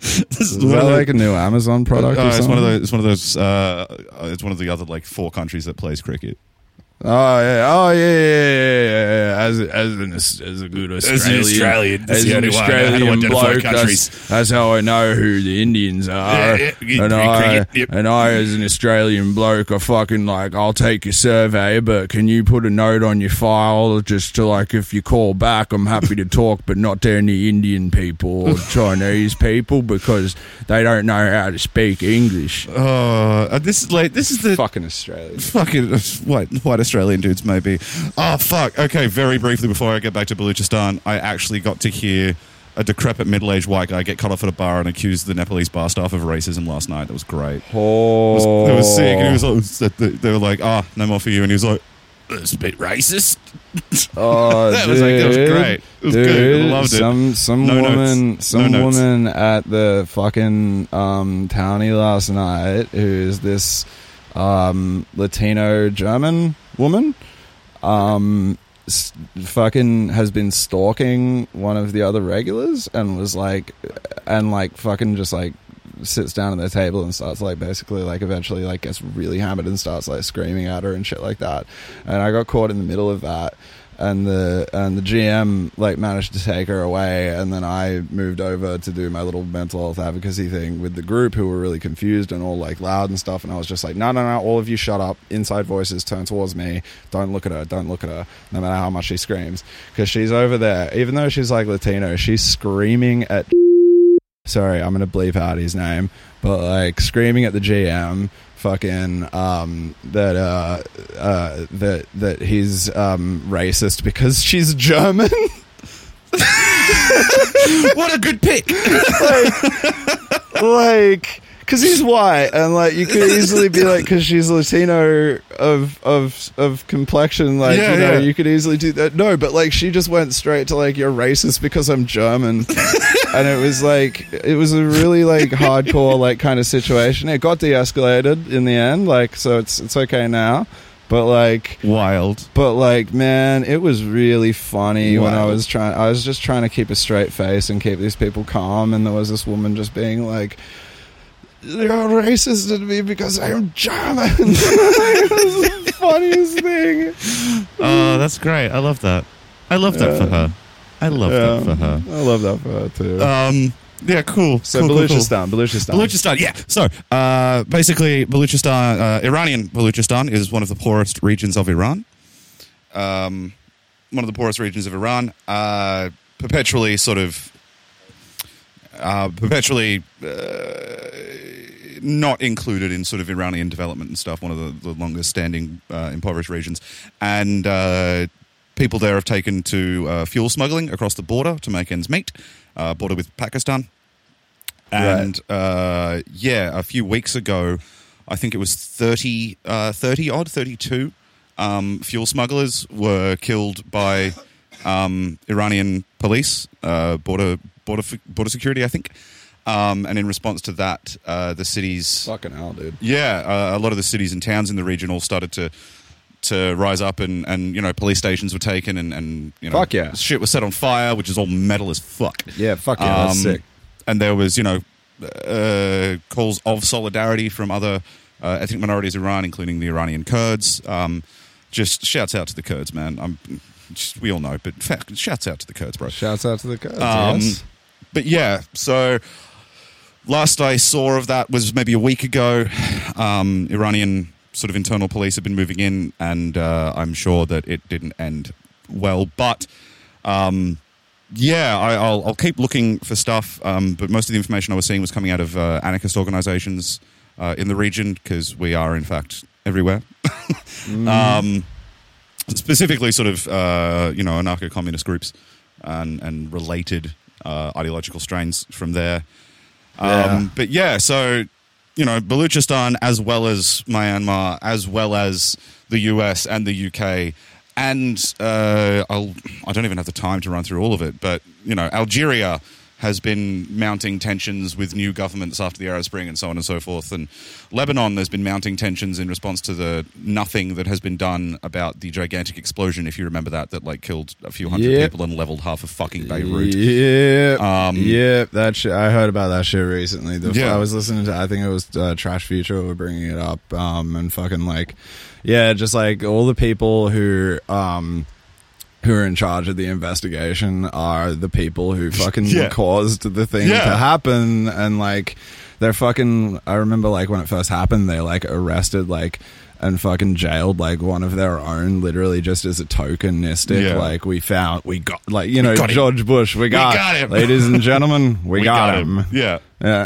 this is Is that of like a new Amazon product? Uh, it's one of those. It's one of those. Uh, uh, it's one of the other like four countries that plays cricket. Oh yeah, oh yeah, yeah, yeah, yeah, yeah. As as an as a good Australian, Australian, as an only one I know how to Australian bloke, that's, that's how I know who the Indians are. Yeah, yeah, and I yep. and I, as an Australian bloke, I fucking like I'll take your survey, but can you put a note on your file just to like if you call back, I'm happy to talk, but not to any Indian people or Chinese people because they don't know how to speak English. Uh, uh, this is like this is the Fucking Australia. fucking white white Australian dudes maybe. Oh fuck. Okay, very briefly before I get back to Baluchistan, I actually got to hear a decrepit middle-aged white guy get cut off at a bar and accused the Nepalese bar staff of racism last night. That was great. It was, Oh, it was sick. And he was like, they were like, "Ah, no more for you," and he was like, "That's a bit racist." Oh, That was like- that was great. It was dude, good. I loved it. Some some No woman notes. some No woman at the fucking um townie last night who is this um Latino German woman. Um s- fucking has been stalking one of the other regulars and was like and like fucking just like sits down at their table and starts like basically like eventually like gets really hammered and starts like screaming at her and shit like that. And i got caught in the middle of that and the and the GM like managed to take her away, and then I moved over to do my little mental health advocacy thing with the group who were really confused and all like loud and stuff, and I was just like, no, no, no, all of you shut up, inside voices turn towards me, don't look at her, don't look at her, no matter how much she screams, because she's over there, even though she's like Latino, she's screaming at. Sorry, I'm gonna bleep out his name, but like screaming at the GM fucking um that uh uh that that he's um racist because she's german what a good pick. like because he's white and like you could easily be like because she's latino of of of complexion like Yeah, you know yeah. you could easily do that. No but like she just went straight to like you're racist because i'm german. And it was like it was a really like hardcore like kind of situation. It got de-escalated in the end like so it's it's okay now. But like Wild. but like man it was really funny when i was trying i was just trying to keep a straight face and keep these people calm. And there was this woman just being like you're racist to me because i'm german it was the funniest thing Oh, that's great. I love that. I love that for her. I love Yeah. that for her. i love that for her too Um, yeah, cool. so cool, cool, cool. baluchistan baluchistan Baluchistan, yeah. So, uh, basically, Baluchistan, uh, Iranian Baluchistan is one of the poorest regions of Iran. Um, one of the poorest regions of Iran. Uh, perpetually sort of, uh, perpetually uh, not included in sort of Iranian development and stuff. One of the, the longest standing uh, impoverished regions. And uh, people there have taken to uh, fuel smuggling across the border to make ends meet, uh, border with Pakistan. And uh, yeah, a few weeks ago, I think it was 30, uh, 30 odd, 32 um, fuel smugglers were killed by um, Iranian police, uh, border, border, border security, I think. Um, and in response to that, uh, the cities fucking hell dude yeah, uh, a lot of the cities and towns in the region all started to to rise up, and, and you know police stations were taken, and, and you know Fuck yeah. shit was set on fire, which is all metal as fuck. yeah fuck yeah that's Um, sick And there was you know uh, calls of solidarity from other uh, ethnic minorities in Iran, including the Iranian Kurds. Um, just shouts out to the Kurds, man. I'm, just, we all know, but fact, shouts out to the Kurds, bro. shouts out to the Kurds, Um, yes. But yeah, so last I saw of that was maybe a week ago. Um, Iranian sort of internal police have been moving in, and uh, I'm sure that it didn't end well. But um, yeah, I, I'll, I'll keep looking for stuff. Um, but most of the information I was seeing was coming out of uh, anarchist organizations uh, in the region because we are, in fact, everywhere. um, specifically, sort of, uh, you know, anarcho communist groups and, and related uh, ideological strains from there. Um, Yeah. But yeah, so, you know, Baluchistan as well as Myanmar, as well as the US and the UK. And uh, I'll, I don't even have the time to run through all of it, but, you know, Algeria has been mounting tensions with new governments after the Arab Spring and so on and so forth. And Lebanon, there's been mounting tensions in response to the nothing that has been done about the gigantic explosion, if you remember that, that like killed a few hundred Yep. people and leveled half of fucking Beirut. Yeah, Um, yeah, that shit. I heard about that shit recently. The, Yeah. I was listening to. I think it was uh, Trash Future were bringing it up, um, and fucking like, yeah, just like all the people who, um, who are in charge of the investigation are the people who fucking Yeah. caused the thing Yeah. to happen, and like, they're fucking. I remember like when it first happened, they like arrested like. And fucking jailed like one of their own, literally just as a tokenistic. Yeah. Like we found, we got like you know got him. George Bush. We got, got him. ladies and gentlemen. We, got, him. Yeah. Yeah.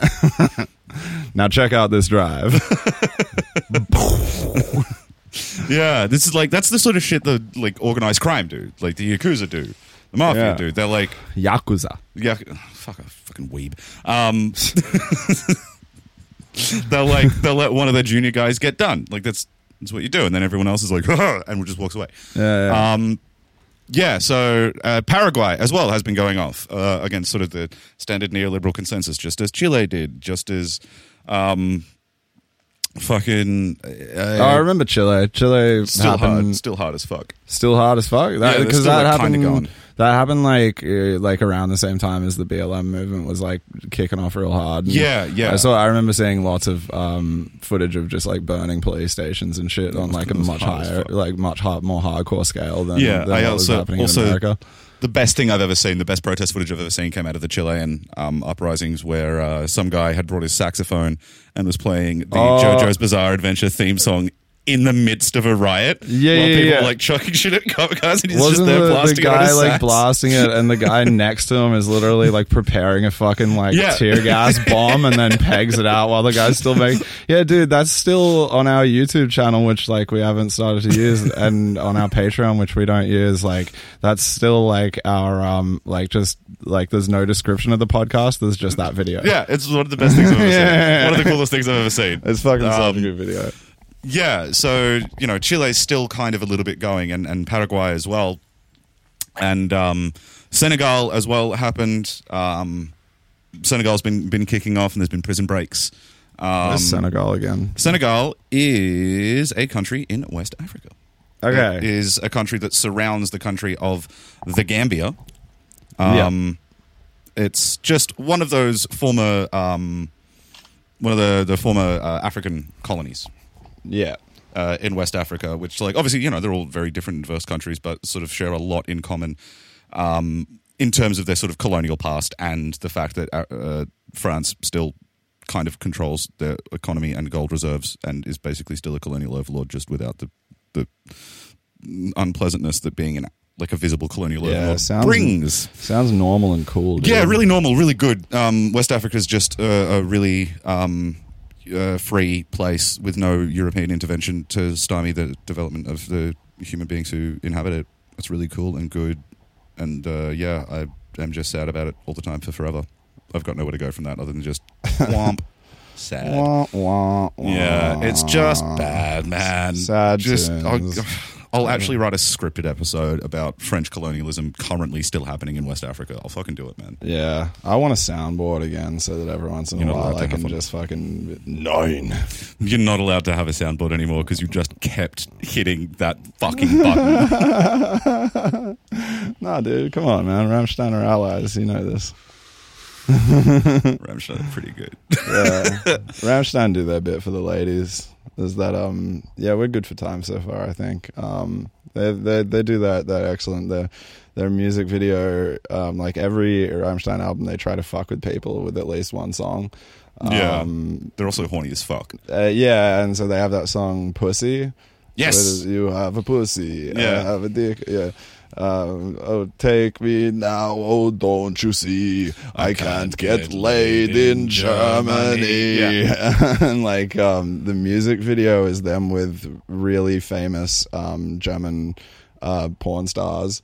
now check out this drive. Yeah, this is like that's the sort of shit that like organized crime do, like the yakuza do, the mafia Yeah. do. They're like, Yakuza. yeah, fuck a fucking weeb. Um, they'll like they'll let one of their junior guys get done. Like that's that's what you do, and then everyone else is like, and just walks away. Yeah, yeah. Um, yeah, so uh, Paraguay as well has been going off uh, against sort of the standard neoliberal consensus, just as Chile did, just as um, fucking. Oh, I remember Chile. Chile Still happened hard, still hard as fuck. still hard as fuck. Yeah, they're Because that like, happened. kinda. That happened like uh, like around the same time as the BLM movement was like kicking off real hard. And Yeah, yeah. I saw. I remember seeing lots of um, footage of just like burning police stations and shit on like a much higher, like much hard, more hardcore scale than, Yeah, than I what was also- happening also- in America. The best thing I've ever seen, the best protest footage I've ever seen, came out of the Chilean um, uprisings, where uh, some guy had brought his saxophone and was playing the Oh. JoJo's Bizarre Adventure theme song in the midst of a riot. Yeah, while yeah, people yeah. were like chucking shit at cop cars, and he's Wasn't just there the, the blasting on guy like sax. blasting it, and the guy next to him is literally like preparing a fucking like Yeah. tear gas bomb, and then pegs it out while the guy's still making. Yeah, dude, that's still on our YouTube channel, which like we haven't started to use, and on our Patreon, which we don't use. Like that's still like our um like just like there's no description of the podcast. There's just that video. Yeah, it's one of the best things I've ever Yeah. seen. One of the coolest things I've ever seen. It's fucking such Um, a good video. Yeah, so you know, Chile's still kind of a little bit going, and, and Paraguay as well, and um, Senegal as well happened. Um, Senegal's been been kicking off, and there's been prison breaks. Um, Senegal again. Senegal is a country in West Africa. Okay. is a country that surrounds the country of the Gambia. Um, It's just one of those former, um, one of the the former uh, African colonies Yeah. uh, in West Africa, which, like, obviously, you know, they're all very different and diverse countries, but sort of share a lot in common um, in terms of their sort of colonial past and the fact that uh, uh, France still kind of controls their economy and gold reserves and is basically still a colonial overlord, just without the the unpleasantness that being an like a visible colonial Yeah, overlord sounds- brings. Sounds normal and cool. Dude. Yeah, really normal, really good. Um, West Africa is just a, a really um, uh, free place with no European intervention to stymie the development of the human beings who inhabit it. It's really cool and good. And uh, yeah, I am just sad about it all the time for forever. I've got nowhere to go from that other than just womp. Sad. Wah, wah, wah. Yeah, it's just bad, man. Sad Just, I'll, tunes. Actually write a scripted episode about French colonialism currently still happening in West Africa. I'll fucking do it, man. Yeah, I want a soundboard again so that every once in You're a not allowed while to I have can one. just fucking nine. You're not allowed to have a soundboard anymore because you just kept hitting that fucking button. Nah, dude, come on, man. Rammstein are allies. You know this. Rammstein are pretty good. Yeah, Rammstein do their bit for the ladies. There's that. Um, yeah, we're good for time so far. I think. Um, they they they do that that excellent. Their their music video, um, like every Rammstein album, they try to fuck with people with at least one song. Yeah. Um, They're also horny as fuck. uh, yeah, and so they have that song "Pussy." Yes. Is- you have a pussy. Yeah. I have a dick. Yeah. Um, oh, take me now. Oh, don't you see? I, can't, get, laid in Germany. and like, um, the music video is them with really famous, um, German, uh, porn stars.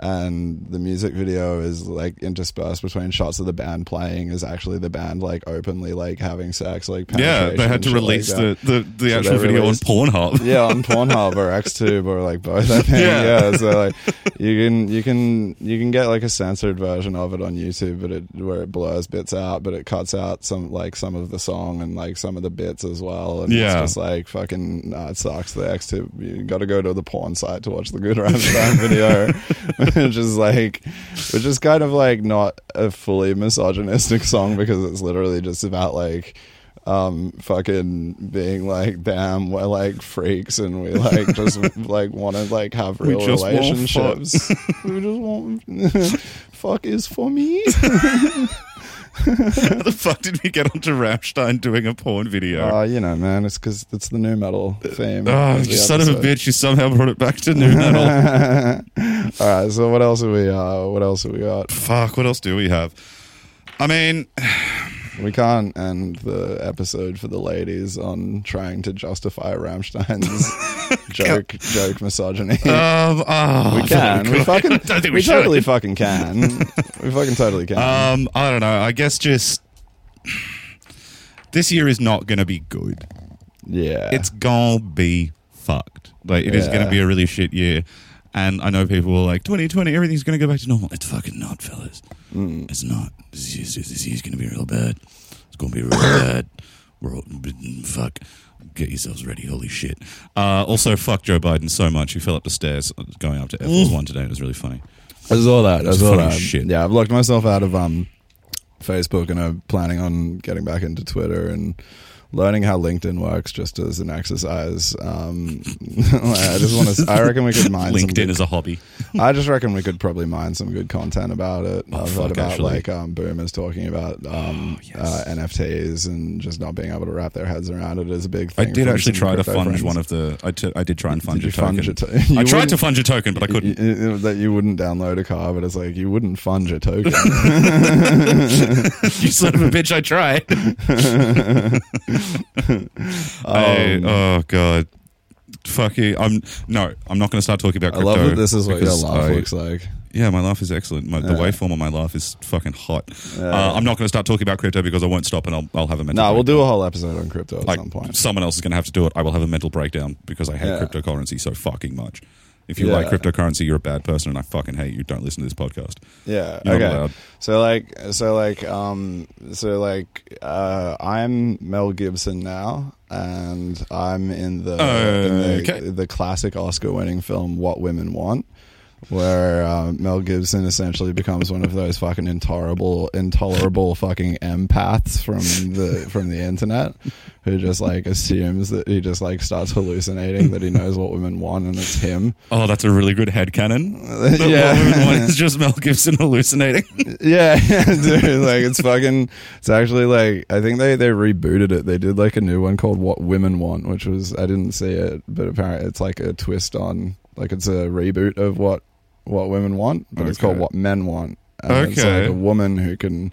And the music video is like interspersed between shots of the band playing is actually the band like openly like having sex, like Yeah, they had to shit like release the, the, the So actual video released- on Pornhub. yeah, on Pornhub or XTube or like both. I think. Yeah. Yeah. So like you can you can you can get like a censored version of it on YouTube, but it where it blurs bits out, but it cuts out some like some of the song and like some of the bits as well. And Yeah. it's just like fucking nah, it sucks. The XTube you got to go to the porn site to watch the good Rammstein video, which is like which is kind of like not a fully misogynistic song because it's literally just about like um fucking being like damn we're like freaks and we like just like want to like have real want relationships. We just want fuck is for me How the fuck did we get onto Rammstein doing a porn video? uh you know man it's because it's the nu metal theme oh, you son of a bitch! You somehow brought it back to nu metal. all right so what else have we uh what else have we got fuck, what else do we have? I mean, we can't end the episode for the ladies on trying to justify Rammstein's joke joke misogyny um, oh, We can. We fucking. I don't think we, we should. totally fucking can. we fucking totally can. Um, I don't know. I guess just this year is not going to be good. yeah. It's gonna be fucked. Like it is Yeah. going to be a really shit year. And I know people were like, 2020, everything's going to go back to normal. It's fucking not, fellas. Mm. It's not. This year's, this going to be real bad. It's going to be real bad. We're all, fuck. Get yourselves ready. Holy shit. Uh, also, fuck Joe Biden so much. He fell up the stairs going up to Air Force One today. It was really funny. I saw that. I saw that. shit. Yeah, I've locked myself out of um, Facebook, and I'm planning on getting back into Twitter and learning how LinkedIn works, just as an exercise. Um, I just want to. I reckon we could mine. LinkedIn good, is a hobby. I just reckon we could probably mine some good content about it. Oh, I've heard about actually. like um, boomers talking about um, Oh, yes. uh, NFTs and just not being able to wrap their heads around it is a big thing. I did actually try to fund friends. one of the. I, t- I did try and fund Did a you token. your to- you I tried to fund your token, but I couldn't. Y- y- that you wouldn't download a car, but it's like you wouldn't fund your token. you son of a bitch! I tried. I- Um, oh god, fuck you! I'm no. I'm not going to start talking about I love that this is what your laugh I- looks like. Yeah, my laugh is excellent. My, the Yeah. waveform of my laugh is fucking hot. Yeah. Uh, I'm not going to start talking about crypto because I won't stop and I'll, I'll have a mental. No, we'll do a whole episode on crypto at like some point. someone else is going to have to do it. I will have a mental breakdown because I hate Yeah. cryptocurrency so fucking much. If you Yeah. like cryptocurrency, you're a bad person, and I fucking hate you. Don't listen to this podcast. Yeah. You're okay. So like, so like, um, so like, uh, I'm Mel Gibson now, and I'm in the, in the, the classic Oscar-winning film "What Women Want." Where uh, Mel Gibson essentially becomes one of those fucking intolerable, intolerable fucking empaths from the from the internet, who just like assumes that he just like starts hallucinating that he knows what women want and it's him. Oh, that's a really good headcanon. The Yeah. woman one is just Mel Gibson hallucinating. Yeah, dude, like it's fucking. It's actually like I think they they rebooted it. They did like a new one called "What Women Want," which was I didn't see it, but apparently it's like a twist on like it's a reboot of what what women want, but it's called "What Men Want." And It's like a woman who can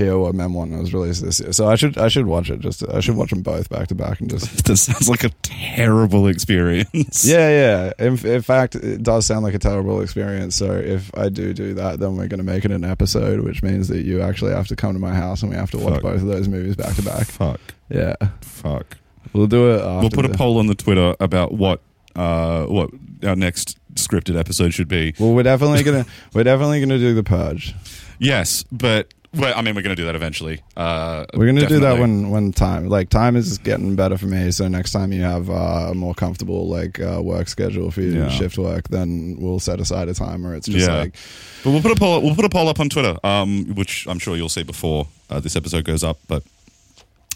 hear what men want. It was released this year, so I should I should watch it. Just I should watch them both back to back and just. this sounds like a terrible experience. Yeah, yeah. In, in fact, it does sound like a terrible experience. So if I do do that, then we're going to make it an episode, which means that you actually have to come to my house and we have to watch Fuck. both of those movies back to back. Fuck. Yeah, Fuck. we'll do it. After We'll put a poll on the Twitter about what uh what our next scripted episode should be. Well, we're definitely gonna we're definitely gonna do the purge. Yes, but well, I mean, we're to do that eventually. Uh, We're gonna do that definitely. when when time like time is getting better for me. So next time you have uh, a more comfortable like uh, work schedule for you Yeah. shift work, then we'll set aside a time where it's just Yeah. like But we'll put a poll. We'll put a poll up on Twitter, um, which I'm sure you'll see before uh, this episode goes up. But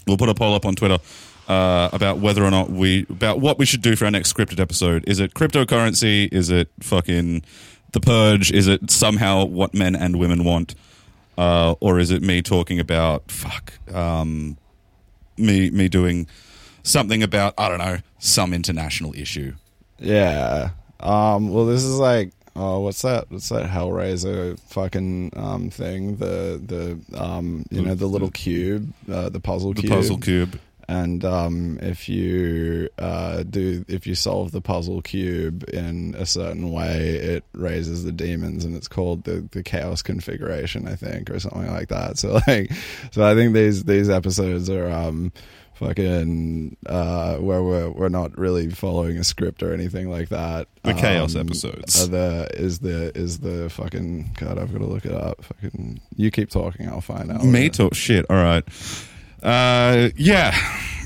we'll put a poll up on Twitter uh, about whether or not we about what we should do for our next scripted episode. Is it cryptocurrency? Is it fucking the purge? Is it somehow what men and women want? Uh, or is it me talking about fuck um, me me doing something about I don't know some international issue? Yeah. Um, well, this is like, oh, what's that? What's that Hellraiser fucking um, thing? The the um, you know the little cube, uh, the puzzle The cube. puzzle cube. And um, if you uh, do, if you solve the puzzle cube in a certain way, it raises the demons, and it's called the the chaos configuration, I think, or something like that. So like, so I think these these episodes are um, fucking uh, where we're we're not really following a script or anything like that. The chaos Um, episodes. are the is the is the fucking God? I've got to look it up. Fucking, you keep talking, I'll find out. Me talk shit. All right. Uh, yeah.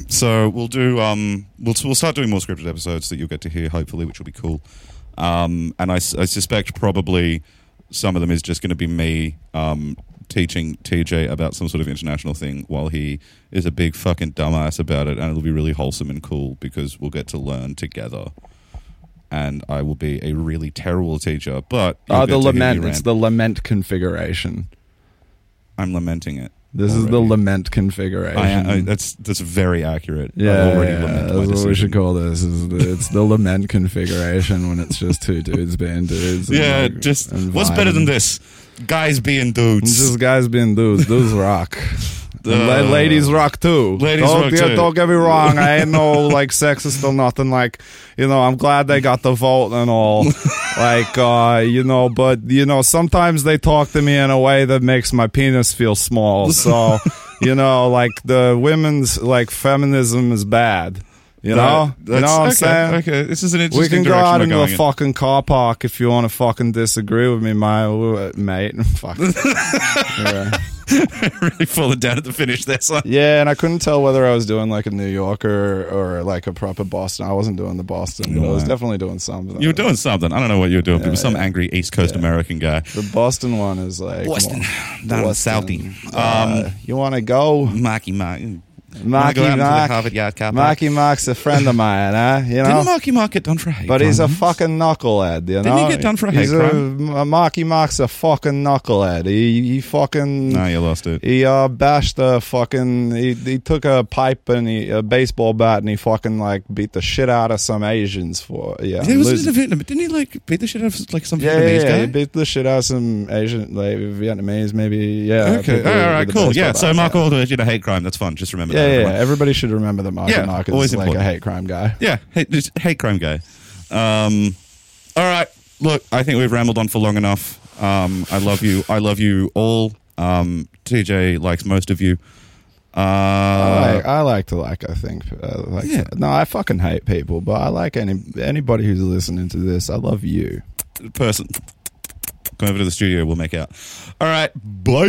So we'll do. Um, we'll we'll start doing more scripted episodes that you'll get to hear, hopefully, which will be cool. Um, and I suspect probably some of them is just going to be me um, teaching TJ about some sort of international thing while he is a big fucking dumbass about it, and it'll be really wholesome and cool because we'll get to learn together. And I will be a really terrible teacher, but Oh, the get to hear me lament. It's the lament configuration. I'm lamenting it. This is the lament configuration. I, I, that's that's very accurate. Yeah, already yeah, that's what we should call this. Is the, it's the lament configuration when it's just two dudes being dudes. Yeah, like, just what's better than this? Guys being dudes. just guys being dudes. Dudes rock. La- ladies rock too. ladies don't, rock yeah, too. Don't get me wrong. I ain't no like sexist or nothing. Like you know, I'm glad they got the vote and all. like uh, you know, but you know, sometimes they talk to me in a way that makes my penis feel small. So you know, like the women's like feminism is bad. You know, That- you know what I'm okay, saying. Okay, this is an interesting. We can go out into the in. fucking car park if you want to fucking disagree with me, mate. Mate, fuck. yeah. really falling down at the finish there, son. Yeah, and I couldn't tell whether I was doing like a New Yorker or like a proper Boston. I wasn't doing the Boston, but I was definitely doing something. You were doing something. I don't know what you were doing, but it was some yeah. angry East Coast American guy. the Boston one is like Boston. more- in Boston. Southie. Uh, Um, you want to go? Marky Mark. Marky Mark. Harvard Yard car? Marky Mark's a friend of mine, huh? You know. Didn't Marky Mark get done for a hate But he's a fucking knucklehead, you know. Didn't he get done for a hate He's crime? A, Marky Mark's a fucking knucklehead. He, he fucking. No, you lost it. He uh, bashed a fucking. He, he took a pipe and he, a baseball bat and he fucking like beat the shit out of some Asians for yeah. He was in Vietnam. Didn't he like beat the shit out of like some yeah, Vietnamese yeah, yeah. guy? He beat the shit out of some Asian, like Vietnamese, maybe. Yeah. okay, all right, cool. Yeah, so Mark yeah. Aldridge did a hate crime. That's fun. Just remember Yeah, yeah, yeah. Everybody should remember that Mark Yeah, Mark is always like important. a hate crime guy. Yeah, hate, just hate crime guy. Um, all right, look, I think we've rambled on for long enough. Um, I love you. I love you all. Um, TJ likes most of you. Uh, I, like, I like to like. I think. Uh, like, Yeah. No, I fucking hate people, but I like any anybody who's listening to this. I love you. person, come over to the studio. We'll make out. All right, bye.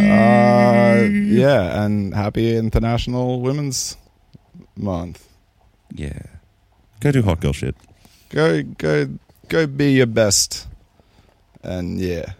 Uh, yeah, and happy International Women's Month. yeah, go do hot girl shit. Go, go, go! Be your best, and yeah.